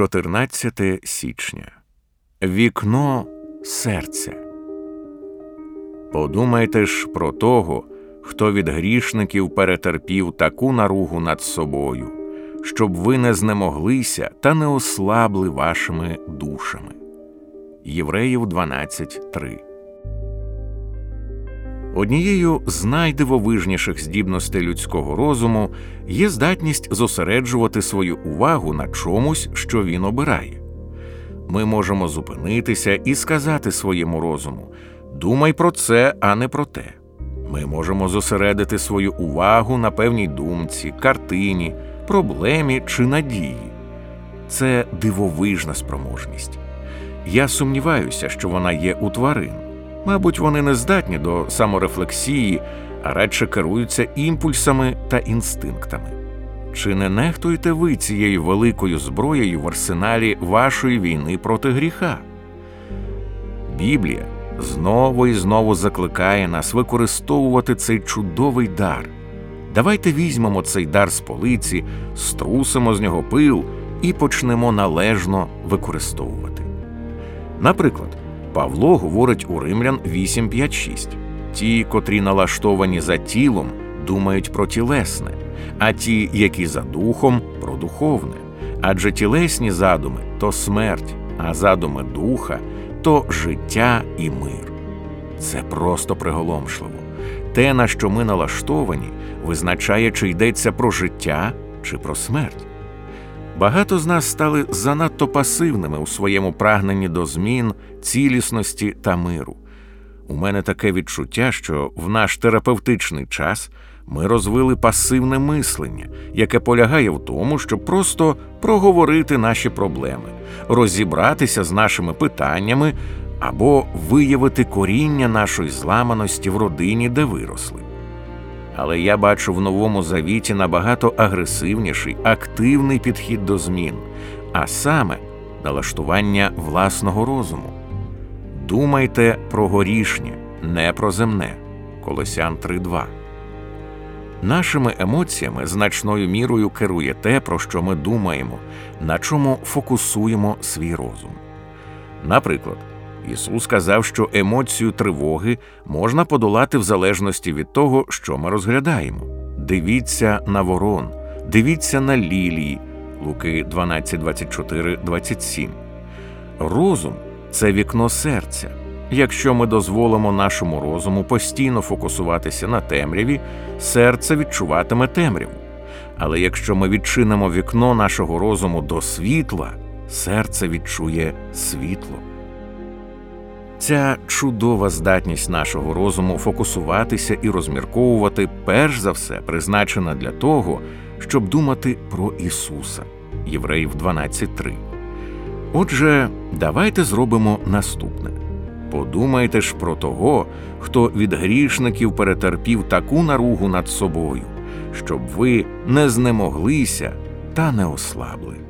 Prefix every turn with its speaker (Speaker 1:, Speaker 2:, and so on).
Speaker 1: 14 січня. Вікно серця. Подумайте ж про того, хто від грішників перетерпів таку наругу над собою, щоб ви не знемоглися та не ослабли вашими душами. Євреїв 12.3 Однією з найдивовижніших здібностей людського розуму є здатність зосереджувати свою увагу на чомусь, що він обирає. Ми можемо зупинитися і сказати своєму розуму думай про це, а не про те. Ми можемо зосередити свою увагу на певній думці, картині, проблемі чи надії. Це дивовижна спроможність. Я сумніваюся, що вона є у тварин. Мабуть, вони не здатні до саморефлексії, а радше керуються імпульсами та інстинктами. Чи не нехтуєте ви цією великою зброєю в арсеналі вашої війни проти гріха? Біблія знову і знову закликає нас використовувати цей чудовий дар. Давайте візьмемо цей дар з полиці, струсимо з нього пил і почнемо належно використовувати. Наприклад, Павло говорить у Римлян 8.5.6 Ті, котрі налаштовані за тілом, думають про тілесне, а ті, які за духом, про духовне. Адже тілесні задуми то смерть, а задуми духа то життя і мир. Це просто приголомшливо. Те, на що ми налаштовані, визначає, чи йдеться про життя чи про смерть. Багато з нас стали занадто пасивними у своєму прагненні до змін, цілісності та миру. У мене таке відчуття, що в наш терапевтичний час ми розвили пасивне мислення, яке полягає в тому, щоб просто проговорити наші проблеми, розібратися з нашими питаннями або виявити коріння нашої зламаності в родині, де виросли. Але я бачу в новому завіті набагато агресивніший, активний підхід до змін, а саме налаштування власного розуму. Думайте про горішнє, не про земне. Колосян 3.2 Нашими емоціями значною мірою керує те, про що ми думаємо, на чому фокусуємо свій розум. Наприклад, Ісус сказав, що емоцію тривоги можна подолати в залежності від того, що ми розглядаємо. Дивіться на ворон, дивіться на лілії. Луки 12, 24, 27. Розум це вікно серця. Якщо ми дозволимо нашому розуму постійно фокусуватися на темряві, серце відчуватиме темряву. Але якщо ми відчинимо вікно нашого розуму до світла, серце відчує світло. Ця чудова здатність нашого розуму фокусуватися і розмірковувати, перш за все, призначена для того, щоб думати про Ісуса. Євреїв 12.3. Отже, давайте зробимо наступне. Подумайте ж про того, хто від грішників перетерпів таку наругу над собою, щоб ви не знемоглися та не ослабли.